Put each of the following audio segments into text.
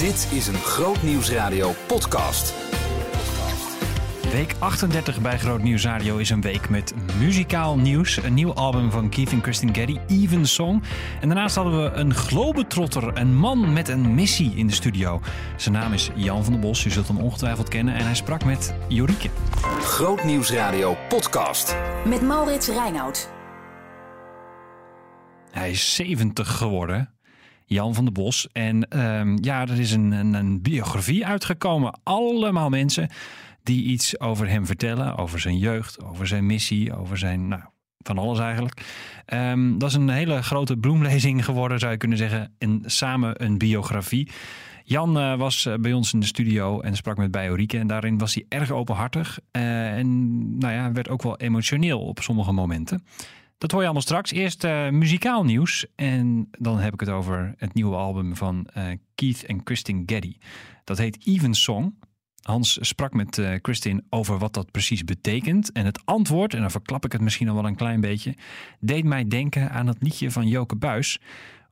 Dit is een Groot Nieuwsradio podcast. Week 38 bij Groot Nieuws Radio is een week met muzikaal nieuws. Een nieuw album van Keith en Kristen Geddy, Even Song. En daarnaast hadden we een globetrotter, een man met een missie in de studio. Zijn naam is Jan van der Bos, u zult hem ongetwijfeld kennen. En hij sprak met Jorike. Groot Nieuwsradio podcast. Met Maurits Reinoud. Hij is 70 geworden. Jan van der Bos. En ehm, ja, er is een, een, een biografie uitgekomen. Allemaal mensen die iets over hem vertellen. Over zijn jeugd, over zijn missie, over zijn... Nou, van alles eigenlijk. Ehm, dat is een hele grote bloemlezing geworden, zou je kunnen zeggen. En samen een biografie. Jan eh, was eh, bij ons in de studio en sprak met Biorieke. En daarin was hij erg openhartig. eh, en nou ja, werd ook wel emotioneel op sommige momenten. Dat hoor je allemaal straks. Eerst eh, muzikaal nieuws. En dan heb ik het over het nieuwe album van eh, Keith en Kristin Geddy. Dat heet Even Song. Hans sprak met eh Kristin over wat dat precies betekent. En het antwoord, en dan verklap ik het misschien al wel een klein beetje, deed mij denken aan het liedje van Joke Buis.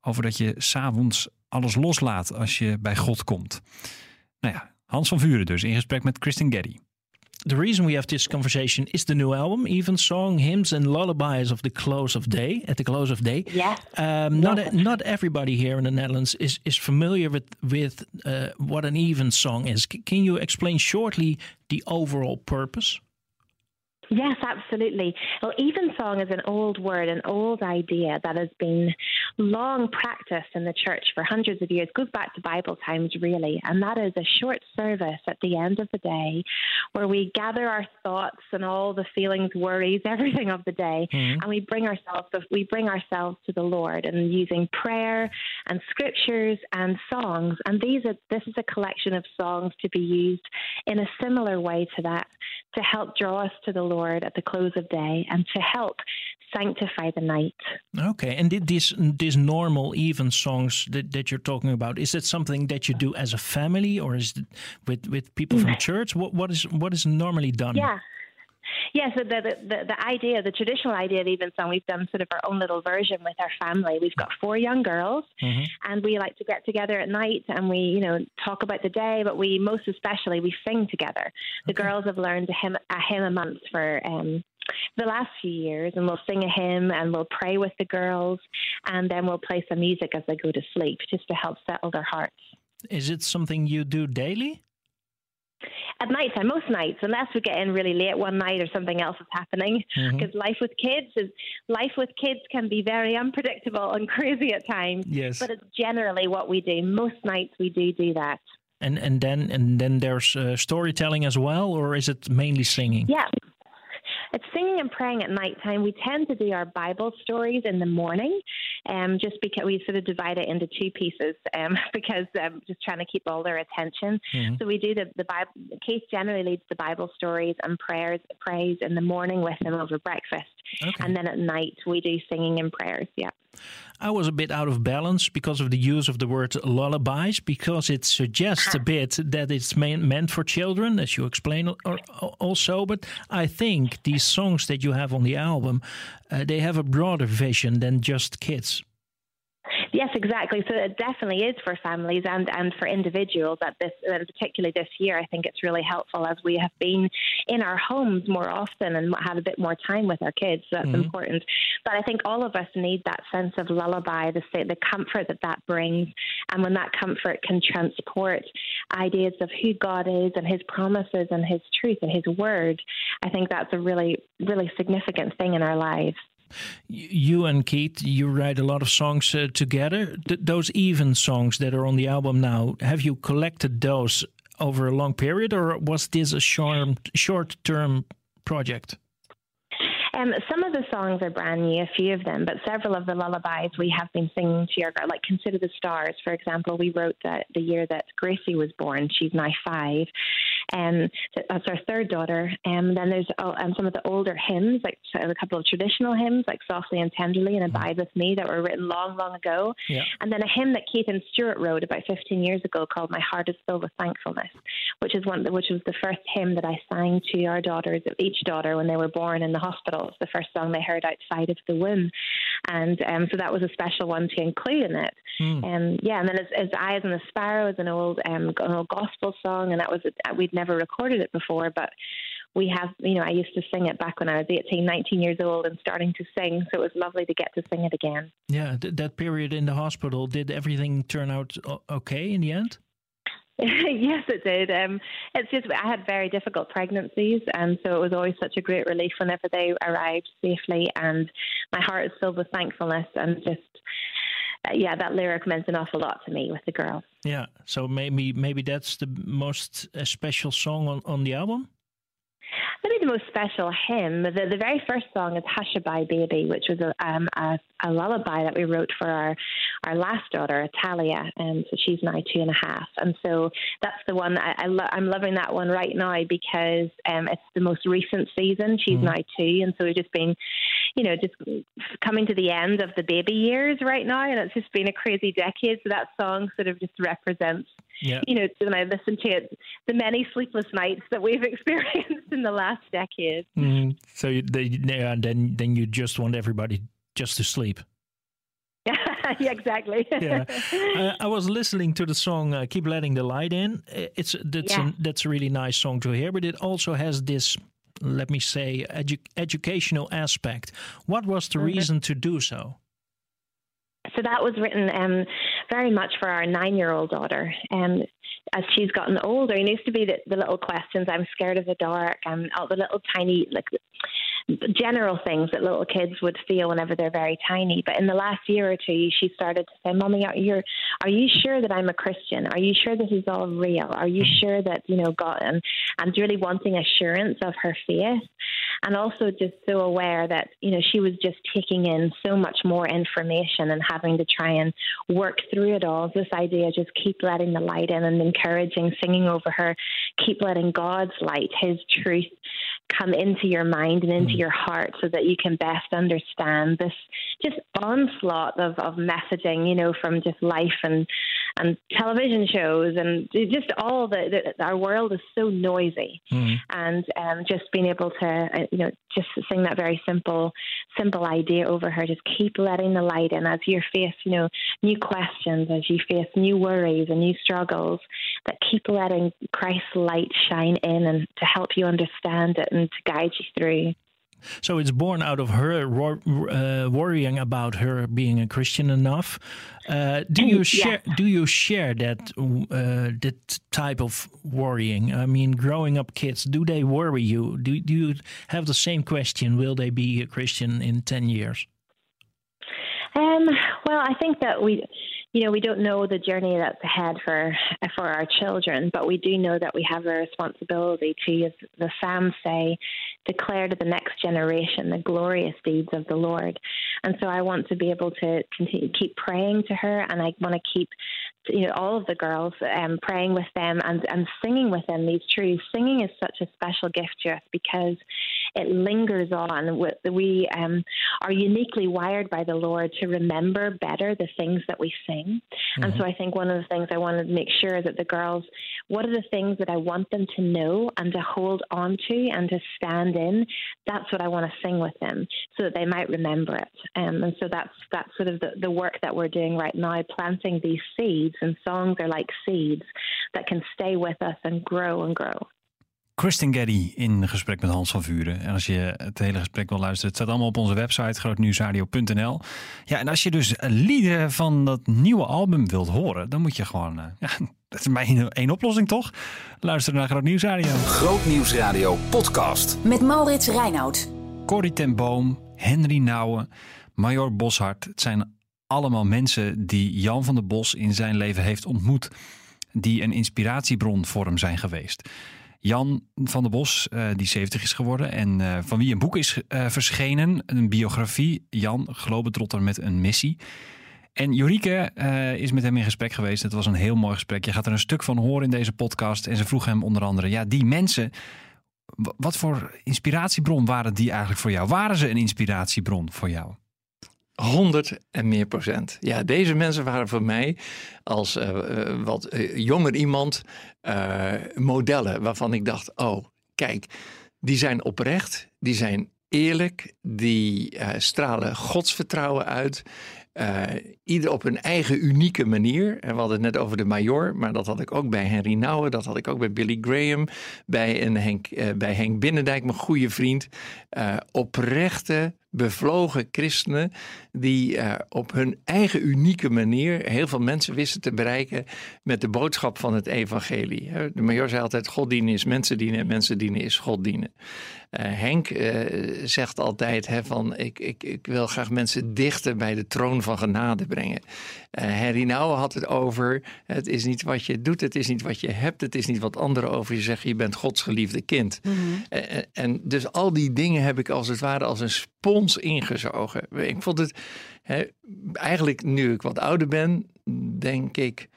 Over dat je s'avonds alles loslaat als je bij God komt. Nou ja, Hans van Vuren dus in gesprek met Kristin Geddy. The reason we have this conversation is the new album, even song, hymns, and lullabies of the close of day. At the close of day, Yes. um, not not everybody here in the Netherlands is is familiar with with uh, what an even song is. C- can you explain shortly the overall purpose? Yes, absolutely. Well, evensong is an old word, an old idea that has been long practiced in the church for hundreds of years. It goes back to Bible times, really. And that is a short service at the end of the day where we gather our thoughts and all the feelings, worries, everything of the day, mm-hmm. and we bring ourselves we bring ourselves to the Lord and using prayer and scriptures and songs. And these are this is a collection of songs to be used in a similar way to that to help draw us to the Lord at the close of day and to help sanctify the night. Okay, and did this this normal even songs that, that you're talking about is it something that you do as a family or is it with with people from mm. church? What what is what is normally done? Yeah. Yeah, so the, the the idea, the traditional idea of Evensong, we've done sort of our own little version with our family. We've got four young girls, and we like to get together at night and we, you know, talk about the day. But we most especially we sing together. The girls have learned a hymn a hymn a month for um, the last few years, and we'll sing a hymn and we'll pray with the girls, and then we'll play some music as they go to sleep, just to help settle their hearts. Is it something you do daily? At night time, most nights, unless we get in really late one night or something else is happening. Because life with kids is life with kids can be very unpredictable and crazy at times. Yes. But it's generally what we do. Most nights we do do that. And and then and then there's uh, storytelling as well, or is it mainly singing? Yeah. It's singing and praying at nighttime. We tend to do our Bible stories in the morning, um, just because we sort of divide it into two pieces, um, because um, just trying to keep all their attention. So we do the the Bible. Keith generally leads the Bible stories and prayers, prays in the morning with them over breakfast, Okay. and then at night we do singing and prayers. Yeah. I was a bit out of balance because of the use of the word lullabies, because it suggests a bit that it's meant for children, as you explain al- al- also. But I think these songs that you have on the album, uh, they have a broader vision than just kids. Yes, exactly. So it definitely is for families and, and for individuals at this, and particularly this year. I think it's really helpful as we have been in our homes more often and had a bit more time with our kids. So that's mm-hmm. important. But I think all of us need that sense of lullaby, the the comfort that that brings, and when that comfort can transport ideas of who God is and His promises and His truth and His word. I think that's a really really significant thing in our lives. You and Keith, you write a lot of songs uh, together. Th- those even songs that are on the album now, have you collected those over a long period, or was this a short short term project? Um, some of the songs are brand new, a few of them, but several of the lullabies we have been singing to your girl, like Consider the Stars, for example. We wrote that the year that Gracie was born. She's now five. And so that's our third daughter. And then there's uh, um, some of the older hymns, like a couple of traditional hymns, like "Softly and Tenderly" and "Abide with Me," that were written long, long ago. Yeah. And then a hymn that Keith and Stuart wrote about 15 years ago called "My Heart Is Filled with Thankfulness," which is one which was the first hymn that I sang to our daughters, each daughter, when they were born in the hospital. It's the first song they heard outside of the womb, and um, so that was a special one to include in it. Hmm. Um, yeah, and then as, as Eyes on the Sparrow is an old, um, an old gospel song, and that was we'd never recorded it before, but we have, you know, I used to sing it back when I was 18, 19 years old and starting to sing, so it was lovely to get to sing it again. Yeah, th- that period in the hospital, did everything turn out okay in the end? yes, it did. Um, it's just I had very difficult pregnancies, and so it was always such a great relief whenever they arrived safely. And my heart is filled with thankfulness, and just yeah, that lyric meant an awful lot to me with the girls. Yeah, so maybe maybe that's the most uh, special song on, on the album. Maybe the most special hymn. The, the very first song is "Hushabye Baby," which was a, um, a, a lullaby that we wrote for our our last daughter, Talia, and so she's now two and a half. And so that's the one I, I lo- I'm loving that one right now because um, it's the most recent season. She's Mhm. now two, and so we've just been, you know, just coming to the end of the baby years right now, and it's just been a crazy decade. So that song sort of just represents Yeah. you know, when I listen to it, the many sleepless nights that we've experienced in the last decade. Mm, so they, yeah, then then you just want everybody just to sleep. yeah, exactly. Yeah. uh, I was listening to the song uh, "Keep Letting the Light In." It's that's Yeah. a, that's a really nice song to hear, but it also has this, let me say, edu- educational aspect. What was the Mhm. reason to do so? So that was written um, very much for our nine-year-old daughter. And as she's gotten older, it used to be the, the little questions. I'm scared of the dark. I'm all the little tiny like general things that little kids would feel whenever they're very tiny. But in the last year or two, she started to say, "Mommy, are you are you sure that I'm a Christian? Are you sure this is all real? Are you mm-hmm. sure that you know God?" Um, and and really wanting assurance of her faith, and also just so aware that you know she was just taking in so much more information and having to try and work through it all. This idea, just keep letting the light in and encouraging, singing over her, keep letting God's light, His truth, come into your mind and into mm. your heart so that you can best understand this just onslaught of, of messaging, you know, from just life and and television shows and just all the, the our world is so noisy Mhm. and um, just being able to uh, you know just sing that very simple simple idea over her just keep letting the light in as you face you know new questions as you face new worries and new struggles that keep letting Christ's light shine in and to help you understand it and to guide you through So it's born out of her uh, worrying about her being a Christian enough. Uh, do you Yeah. share? Do you share that uh, that type of worrying? I mean, growing up kids, do they worry you? Do do you have the same question? Will they be a Christian in ten years? Um, well, I think that we, you know, we don't know the journey that's ahead for for our children, but we do know that we have a responsibility to, as the Psalms say, declare to the next generation the glorious deeds of the Lord. And so I want to be able to continue keep praying to her, and I want to keep, you know, all of the girls um, praying with them and and singing with them these truths. Singing is such a special gift to us because it lingers on. We um, are uniquely wired by the Lord to remember better the things that we sing. And so I think one of the things I want to make sure is that the girls, what are the things that I want them to know and to hold on to and to stand in? That's what I want to sing with them so that they might remember it. Um, and so that's that's sort of the, the work that we're doing right now, planting these seeds. And songs are like seeds that can stay with us and grow and grow. Kristen Geddy in gesprek met Hans van Vuren. En als je het hele gesprek wil luisteren, het staat allemaal op onze website grootnieuwsradio.nl. Ja, en als je dus liederen van dat nieuwe album wilt horen, dan moet je gewoon, eh, ja, dat is mijn één oplossing toch? Luister naar Groot Nieuwsradio. Grootnieuwsradio podcast. Met Maurits Reinoud. Corrie ten Boom, Henry Nouwen, Major Boshart. Het zijn allemaal mensen die Jan van der Bos in zijn leven heeft ontmoet. Die een inspiratiebron voor hem zijn geweest. Jan van der Bos, eh, die 70 is geworden en eh, van wie een boek is eh, verschenen. Een biografie, Jan, globetrotter met een missie. En Jorike is met hem in gesprek geweest. Het was een heel mooi gesprek. Je gaat er een stuk van horen in deze podcast. En ze vroeg hem onder andere, ja, die mensen, wat voor inspiratiebron waren die eigenlijk voor jou? Waren ze een inspiratiebron voor jou? 100 en meer procent. Ja, deze mensen waren voor mij als eh, eh, wat eh, jonger iemand modellen waarvan ik dacht: oh, kijk, die zijn oprecht, die zijn eerlijk, die stralen godsvertrouwen uit. Ieder op hun eigen unieke manier. En we hadden het net over de Major, maar dat had ik ook bij Henry Nouwen, dat had ik ook bij Billy Graham, bij, een Henk, eh, bij Henk Binnendijk, mijn goede vriend. Eh, oprechte, bevlogen christenen die eh, op hun eigen unieke manier heel veel mensen wisten te bereiken met de boodschap van het evangelie. De major zei altijd, God dienen is mensen dienen en mensen dienen is God dienen. Henk zegt altijd hè, van ik, ik, ik wil graag mensen dichter bij de troon van genade brengen. Eh Henry Nouwen had het over het is niet wat je doet, het is niet wat je hebt, het is niet wat anderen over je zeggen, je bent Gods geliefde kind. Eh, eh, en dus al die dingen heb ik als het ware als een spons ingezogen. Ik vond het hè, eigenlijk nu ik wat ouder ben, denk ik,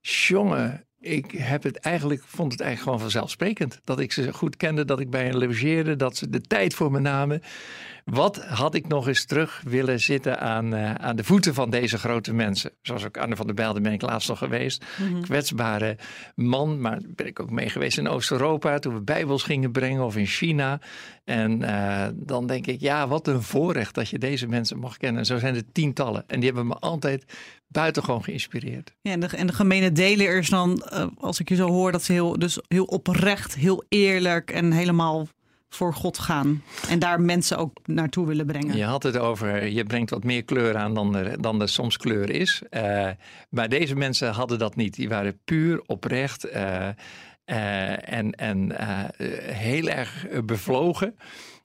jongen, ik heb het eigenlijk, vond het eigenlijk gewoon vanzelfsprekend. Dat ik ze goed kende, dat ik bij hen logeerde, dat ze de tijd voor me namen. Wat had ik nog eens terug willen zitten aan, eh, aan de voeten van deze grote mensen? Zoals ook Anne van der Bijl, daar ben ik laatst nog geweest. Kwetsbare man, maar ben ik ook mee geweest in Oost-Europa toen we Bijbels gingen brengen of in China. En eh, dan denk ik, ja, wat een voorrecht dat je deze mensen mag kennen. En zo zijn er tientallen. En die hebben me altijd buitengewoon geïnspireerd. Ja, en, de, en de gemene deler is dan, eh, als ik je zo hoor, dat ze heel, dus heel oprecht, heel eerlijk en helemaal voor God gaan. En daar mensen ook naartoe willen brengen. Je had het over, je brengt wat meer kleur aan dan er, dan er soms kleur is. Eh, maar deze mensen hadden dat niet. Die waren puur oprecht eh, eh, en, en heel erg bevlogen.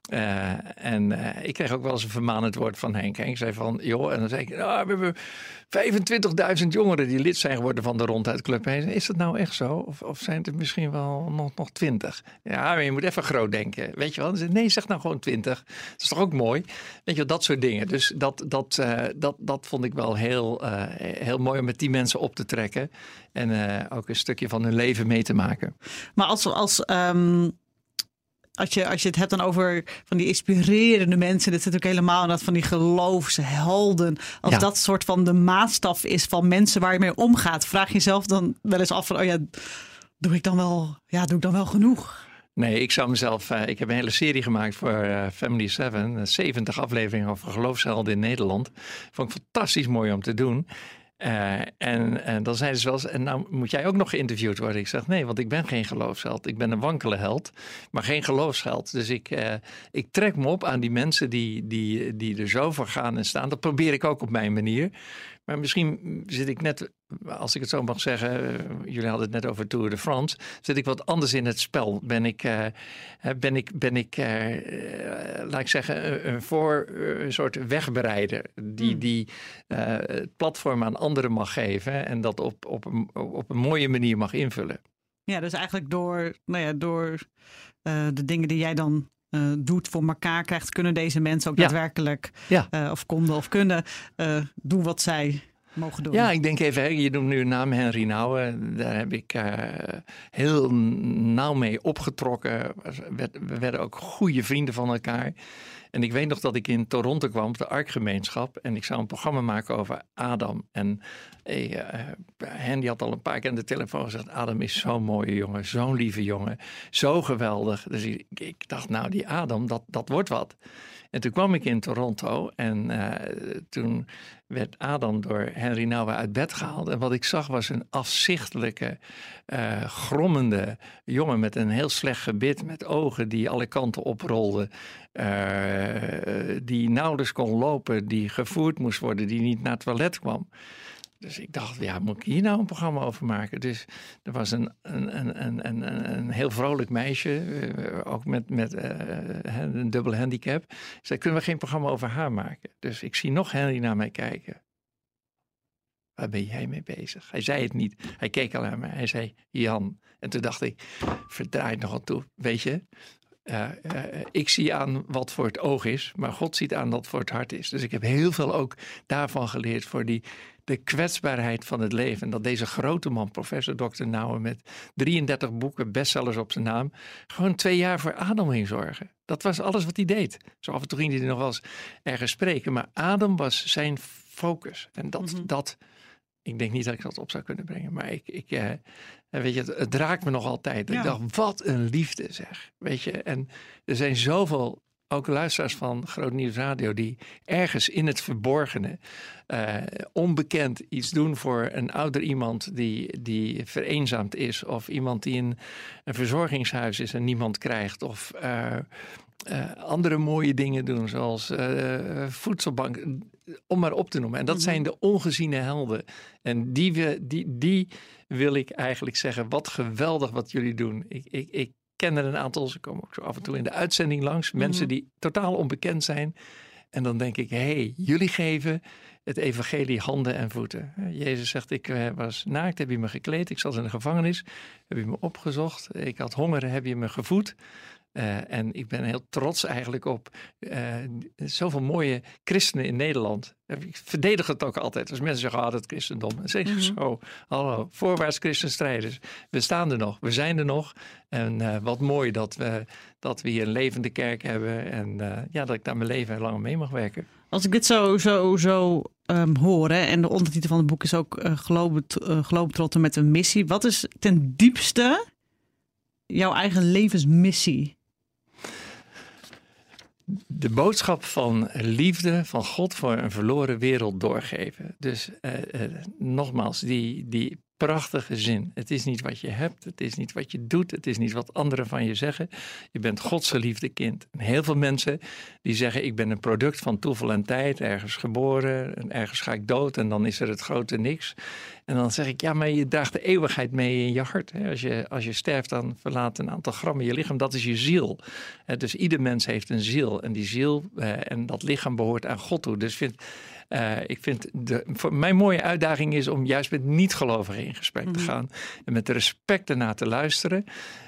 Eh, en eh, ik kreeg ook wel eens een vermanend woord van Henk. Henk zei van, joh, en dan zei ik, nou, we hebben 25.000 jongeren die lid zijn geworden van de Ronduit Club. Hij zei, Is dat nou echt zo? Of, of zijn het misschien wel nog, nog 20? Ja, maar je moet even groot denken. Weet je wel? Nee, zeg nou gewoon 20. Dat is toch ook mooi? Weet je wel, dat soort dingen. Dus dat, dat, eh, dat, dat vond ik wel heel, heel mooi om met die mensen op te trekken. En ook een stukje van hun leven mee te maken. Maar als, als, ehm, als, je, als je het hebt dan over van die inspirerende mensen, dit zit ook helemaal in dat van die geloofshelden. Als Ja. dat soort van de maatstaf is van mensen waar je mee omgaat, vraag je jezelf dan wel eens af van, oh ja, doe ik dan wel, ja, doe ik dan wel genoeg? Nee, ik zou mezelf. eh, ik heb een hele serie gemaakt voor eh, Family 7. eh, 70 afleveringen over geloofshelden in Nederland. Vond ik fantastisch mooi om te doen. Eh, en, en dan zeiden ze wel eens, en nou moet jij ook nog geïnterviewd worden. Ik zeg nee, want ik ben geen geloofsheld. Ik ben een wankele held, maar geen geloofsheld. Dus ik, eh, ik trek me op aan die mensen die, die, die er zo voor gaan en staan. Dat probeer ik ook op mijn manier. Maar misschien zit ik net, als ik het zo mag zeggen, eh, jullie hadden het net over Tour de France, zit ik wat anders in het spel. Ben ik, eh, ben ik, ben ik laat ik zeggen, een- voor een soort wegbereider die, die eh, het platform aan anderen mag geven en dat op, op, een, op een mooie manier mag invullen. Ja, dus eigenlijk door, nou ja, door eh, de dingen die jij dan eh, doet voor elkaar krijgt, kunnen deze mensen ook Ja. daadwerkelijk, Ja. eh, of konden of kunnen, doen wat zij mogen doen. Ja, ik denk even, je noemt nu de naam Henry Nouwen. Daar heb ik heel nauw mee opgetrokken. We werden ook goede vrienden van elkaar. En ik weet nog dat ik in Toronto kwam op de Arkgemeenschap. En ik zou een programma maken over Adam. En eh, eh, Henry had al een paar keer aan de telefoon gezegd... Adam is zo'n mooie jongen, zo'n lieve jongen. Zo geweldig. Dus ik, ik dacht, nou die Adam, dat, dat wordt wat. En toen kwam ik in Toronto en eh, toen werd Adam door Henry Nouwen uit bed gehaald. En wat ik zag was een afzichtelijke, eh, grommende jongen met een heel slecht gebit, met ogen die alle kanten oprolden, eh, die nauwelijks kon lopen, die gevoerd moest worden, die niet naar het toilet kwam. Dus ik dacht, ja, moet ik hier nou een programma over maken? Dus er was een, een, een, een, een, heel vrolijk meisje, eh, ook met, met eh, een dubbel handicap. Zei, kunnen we geen programma over haar maken? Dus ik zie nog Henry naar mij kijken. Waar ben jij mee bezig? Hij zei het niet. Hij keek al naar mij. Hij zei, Jan. En toen dacht ik, verdraai nog aan toe. Weet je, eh, ik zie aan wat voor het oog is, maar God ziet aan wat voor het hart is. Dus ik heb heel veel ook daarvan geleerd voor die, de kwetsbaarheid van het leven. En dat deze grote man, professor Dr. Nouwen, met 33 boeken, bestsellers op zijn naam, gewoon twee jaar voor Adam ging zorgen. Dat was alles wat hij deed. Zo af en toe ging hij nog wel eens ergens spreken, maar Adam was zijn focus. En dat, Mhm. dat ik denk niet dat ik dat op zou kunnen brengen, maar ik, ik eh, weet je, het, het raakt me nog altijd. Ja. Ik dacht, wat een liefde zeg. Weet je, en er zijn zoveel, ook luisteraars van Groot Nieuws Radio, die ergens in het verborgene, eh, onbekend iets doen voor een ouder iemand die, die vereenzaamd is, of iemand die in een verzorgingshuis is en niemand krijgt, of eh, eh, andere mooie dingen doen, zoals voedselbank, om maar op te noemen. En dat Mhm. zijn de ongeziene helden. En die, we, die, die wil ik eigenlijk zeggen, wat geweldig wat jullie doen. Ik, ik, ik ken er een aantal, ze komen ook zo af en toe in de uitzending langs. Mensen Mhm. die totaal onbekend zijn. En dan denk ik, hé, hey, jullie geven het evangelie handen en voeten. Jezus zegt, ik eh, was naakt, heb je me gekleed. Ik zat in de gevangenis, heb je me opgezocht. Ik had honger, heb je me gevoed. Eh, en ik ben heel trots eigenlijk op eh, zoveel mooie christenen in Nederland. Ik verdedig het ook altijd. Als mensen zeggen, ah, dat christendom. Dan zeg ik Mhm. zo, hallo, voorwaarts christenstrijders. We staan er nog, we zijn er nog. En eh, wat mooi dat we, dat we hier een levende kerk hebben. En eh, ja, dat ik daar mijn leven lang mee mag werken. Als ik dit zo, zo, zo ehm, hoor, hè, en de ondertitel van het boek is ook Globetrotten met een missie. Wat is ten diepste jouw eigen levensmissie? De boodschap van liefde van God voor een verloren wereld doorgeven. Dus uh, uh, nogmaals, die, die prachtige zin. Het is niet wat je hebt, het is niet wat je doet, het is niet wat anderen van je zeggen. Je bent Gods geliefde kind. Heel veel mensen die zeggen: Ik ben een product van toeval en tijd, ergens geboren, en ergens ga ik dood en dan is er het grote niks. En dan zeg ik: Ja, maar je draagt de eeuwigheid mee in je hart. Als je, als je sterft, dan verlaat een aantal grammen je lichaam. Dat is je ziel. Dus ieder mens heeft een ziel. En die ziel en dat lichaam behoort aan God toe. Dus vind. Uh, ik vind de, voor mijn mooie uitdaging is om juist met niet-gelovigen in gesprek te gaan. En met respect ernaar te luisteren.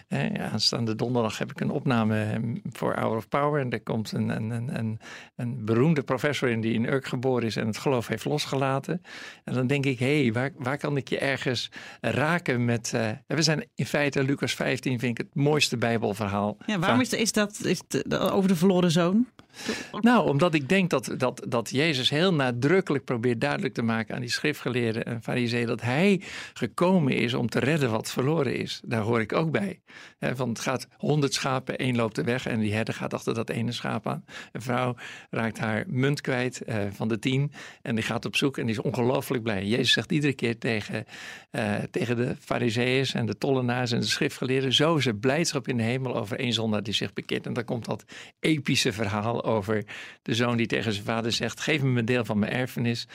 Uh, ja, aanstaande donderdag heb ik een opname voor Hour of Power. En er komt een, een, een, een, beroemde professor in die in Urk geboren is en het geloof heeft losgelaten. En dan denk ik, hé, hey, waar, waar kan ik je ergens raken met... Uh, we zijn in feite, Lucas 15 vind ik het mooiste bijbelverhaal. Ja, waarom is, is dat is het over de verloren zoon? Nou, omdat ik denk dat, dat, dat Jezus heel nadrukkelijk probeert duidelijk te maken aan die schriftgeleerden en fariseeën dat hij gekomen is om te redden wat verloren is. Daar hoor ik ook bij. Van het gaat honderd schapen, één loopt de weg en die herder gaat achter dat ene schaap aan. Een vrouw raakt haar munt kwijt uh, van de tien en die gaat op zoek en die is ongelooflijk blij. Jezus zegt iedere keer tegen, uh, tegen de fariseeërs en de tollenaars en de schriftgeleerden, zo is er blijdschap in de hemel over één zondaar die zich bekeert. En dan komt dat epische verhaal over de zoon die tegen zijn vader zegt: Geef me een deel van mijn erfenis.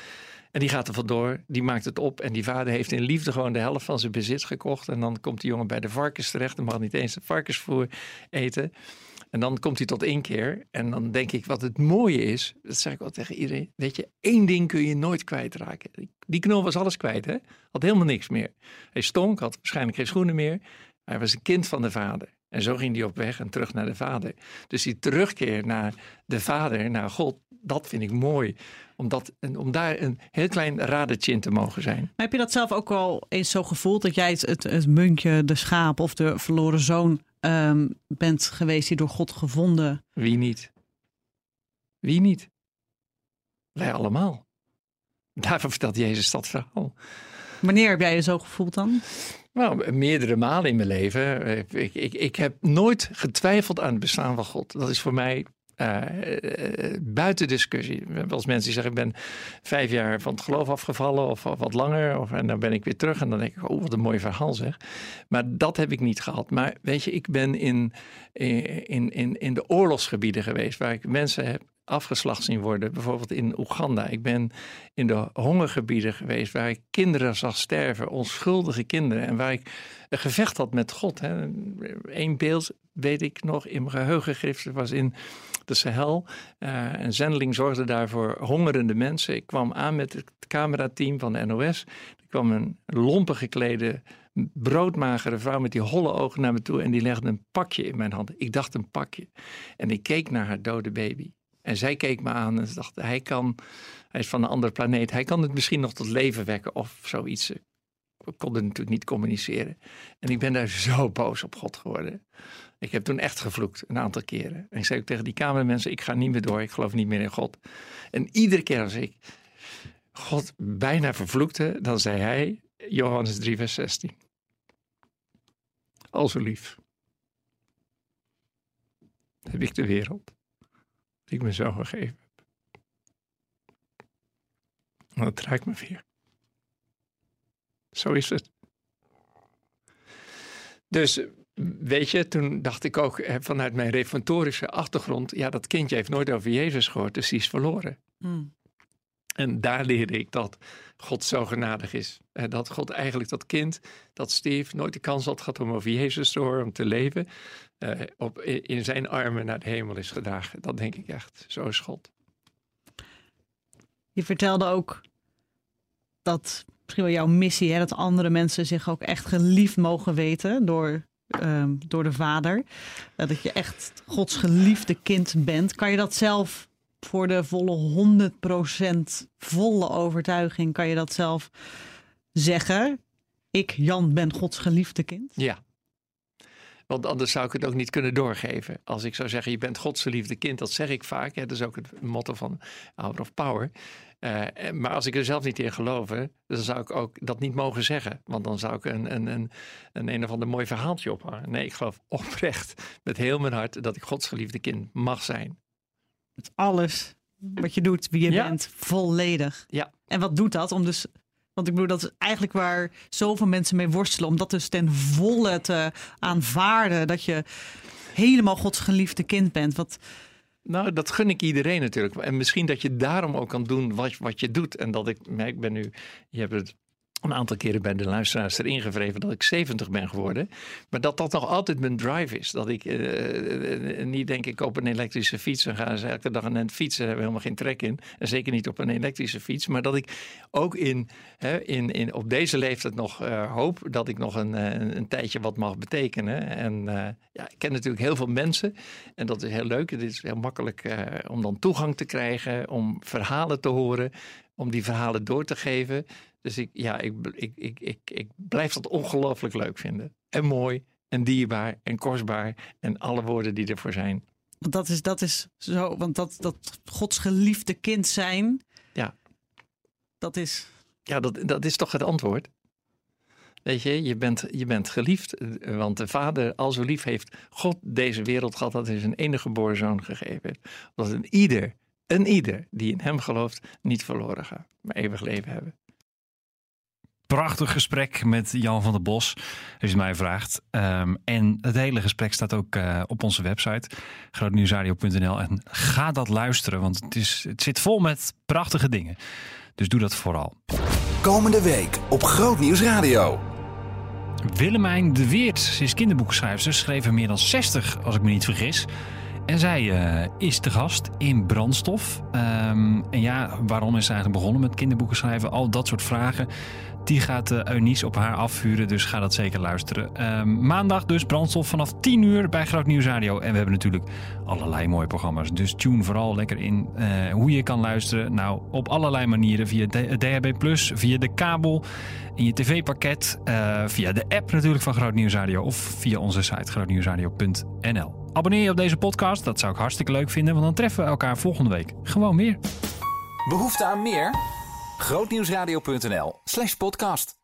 En die gaat er vandoor, die maakt het op. En die vader heeft in liefde gewoon de helft van zijn bezit gekocht. En dan komt die jongen bij de varkens terecht en mag niet eens de varkensvoer eten. En dan komt hij tot inkeer. En dan denk ik, wat het mooie is, dat zeg ik wel tegen iedereen. Weet je, één ding kun je nooit kwijtraken. Die knul was alles kwijt, hè? Had helemaal niks meer. Hij stonk, had waarschijnlijk geen schoenen meer. Hij was een kind van de vader. En zo ging hij op weg en terug naar de vader. Dus die terugkeer naar de vader, naar God, dat vind ik mooi. Om, dat, om daar een heel klein radertje in te mogen zijn. Maar heb je dat zelf ook al eens zo gevoeld? Dat jij het, het, het muntje, de schaap of de verloren zoon um, bent geweest die door God gevonden? Wie niet? Wie niet? Wij allemaal. Daarvoor vertelt Jezus dat verhaal. Wanneer heb jij je zo gevoeld dan? Nou, meerdere malen in mijn leven. Ik, ik, ik heb nooit getwijfeld aan het bestaan van God. Dat is voor mij uh, uh, buiten discussie. Als mensen die zeggen, ik ben vijf jaar van het geloof afgevallen of, of wat langer. Of, en dan ben ik weer terug en dan denk ik, oh wat een mooi verhaal zeg. Maar dat heb ik niet gehad. Maar weet je, ik ben in, in, in, in de oorlogsgebieden geweest waar ik mensen heb afgeslacht zien worden. Bijvoorbeeld in Oeganda. Ik ben in de hongergebieden geweest waar ik kinderen zag sterven, onschuldige kinderen. En waar ik een gevecht had met God. Eén beeld weet ik nog in mijn geheugengrift. was in de Sahel. Uh, een zendeling zorgde daar voor hongerende mensen. Ik kwam aan met het camerateam van de NOS. Er kwam een lompe geklede broodmagere vrouw met die holle ogen naar me toe en die legde een pakje in mijn hand. Ik dacht een pakje. En ik keek naar haar dode baby. En zij keek me aan en ze dacht, hij kan, hij is van een andere planeet, hij kan het misschien nog tot leven wekken of zoiets. We konden natuurlijk niet communiceren. En ik ben daar zo boos op God geworden. Ik heb toen echt gevloekt, een aantal keren. En ik zei ook tegen die kamermensen, ik ga niet meer door, ik geloof niet meer in God. En iedere keer als ik God bijna vervloekte, dan zei hij, Johannes 3 vers 16. Al zo lief heb ik de wereld ik me zo gegeven heb. En dat raakt me weer. Zo is het. Dus weet je, toen dacht ik ook vanuit mijn reformatorische achtergrond, ja, dat kindje heeft nooit over Jezus gehoord, dus die is verloren. Hmm. En daar leerde ik dat God zo genadig is. En dat God eigenlijk dat kind, dat Steve, nooit de kans had gehad om over Jezus te horen, om te leven, eh, op, in zijn armen naar de hemel is gedragen. Dat denk ik echt. Zo is God. Je vertelde ook dat misschien wel jouw missie, hè, dat andere mensen zich ook echt geliefd mogen weten door, ehm, door de Vader. Eh, dat je echt Gods geliefde kind bent. Kan je dat zelf voor de volle 100% volle overtuiging, kan je dat zelf zeggen? Ik, Jan, ben Gods geliefde kind? Ja. Want anders zou ik het ook niet kunnen doorgeven. Als ik zou zeggen, je bent Gods geliefde kind, dat zeg ik vaak. Hè, dat is ook het motto van Hour of Power. Uh, maar als ik er zelf niet in geloof, dan zou ik ook dat niet mogen zeggen. Want dan zou ik een, een, een, een, een of ander mooi verhaaltje ophangen. Nee, ik geloof oprecht met heel mijn hart dat ik Gods geliefde kind mag zijn. Met alles wat je doet, wie je Ja. bent, volledig. Ja. En wat doet dat? Om dus, want ik bedoel, dat is eigenlijk waar zoveel mensen mee worstelen. Om dat dus ten volle te aanvaarden. Dat je helemaal Gods geliefde kind bent. Wat, Nou, dat gun ik iedereen natuurlijk. En misschien dat je daarom ook kan doen wat, wat je doet. En dat ik, ik ben nu, je hebt het een aantal keren bij de luisteraars erin gevreven dat ik 70 ben geworden. Maar dat dat nog altijd mijn drive is. Dat ik eh, niet denk ik op een elektrische fiets en ga elke dag het fietsen. Daar hebben helemaal geen trek in. En zeker niet op een elektrische fiets. Maar dat ik ook in, hè, in, in, op deze leeftijd nog eh, hoop dat ik nog een, eh, een, een tijdje wat mag betekenen. En ja, ik ken natuurlijk heel veel mensen. En dat is heel leuk. Het is heel makkelijk om dan toegang te krijgen, om verhalen te horen, om die verhalen door te geven. Dus ik, ja, ik, ik, ik, ik, ik blijf dat ongelooflijk leuk vinden. En mooi, en dierbaar, en kostbaar. En alle woorden die ervoor zijn. want dat is, dat is zo, want dat, dat Gods geliefde kind zijn. Ja. Dat is, Ja, dat, dat is toch het antwoord. Weet je, je bent, je bent geliefd, want de Vader al zo lief heeft God deze wereld gehad dat hij zijn enige geboren zoon gegeven heeft. Dat een ieder, een ieder die in hem gelooft, niet verloren gaat, maar eeuwig leven hebben. Prachtig gesprek met Jan van der Bos, als je mij vraagt. Ehm, en het hele gesprek staat ook eh, op onze website, grootnieuwsradio.nl. En ga dat luisteren, want het, is, het zit vol met prachtige dingen. Dus doe dat vooral. Komende week op Grootnieuws Radio. Willemijn de Weert, ze is kinderboekenschrijfster, schreef er meer dan 60, als ik me niet vergis. En zij eh, is te gast in Brandstof. Ehm, en ja, waarom is ze eigenlijk begonnen met kinderboeken schrijven? Al dat soort vragen. Die gaat uh, Eunice op haar afvuren, dus ga dat zeker luisteren. Ehm, maandag dus Brandstof vanaf 10 uur bij Groot Nieuws Radio. En we hebben natuurlijk allerlei mooie programma's. Dus tune vooral lekker in eh, hoe je kan luisteren. Nou, op allerlei manieren. Via DHB+, via de kabel, in je tv-pakket. eh, via de app natuurlijk van Groot Nieuws Radio. Of via onze site grootnieuwsradio.nl. Abonneer je op deze podcast, dat zou ik hartstikke leuk vinden. Want dan treffen we elkaar volgende week gewoon weer. Behoefte aan meer? Grootnieuwsradio.nl slash podcast.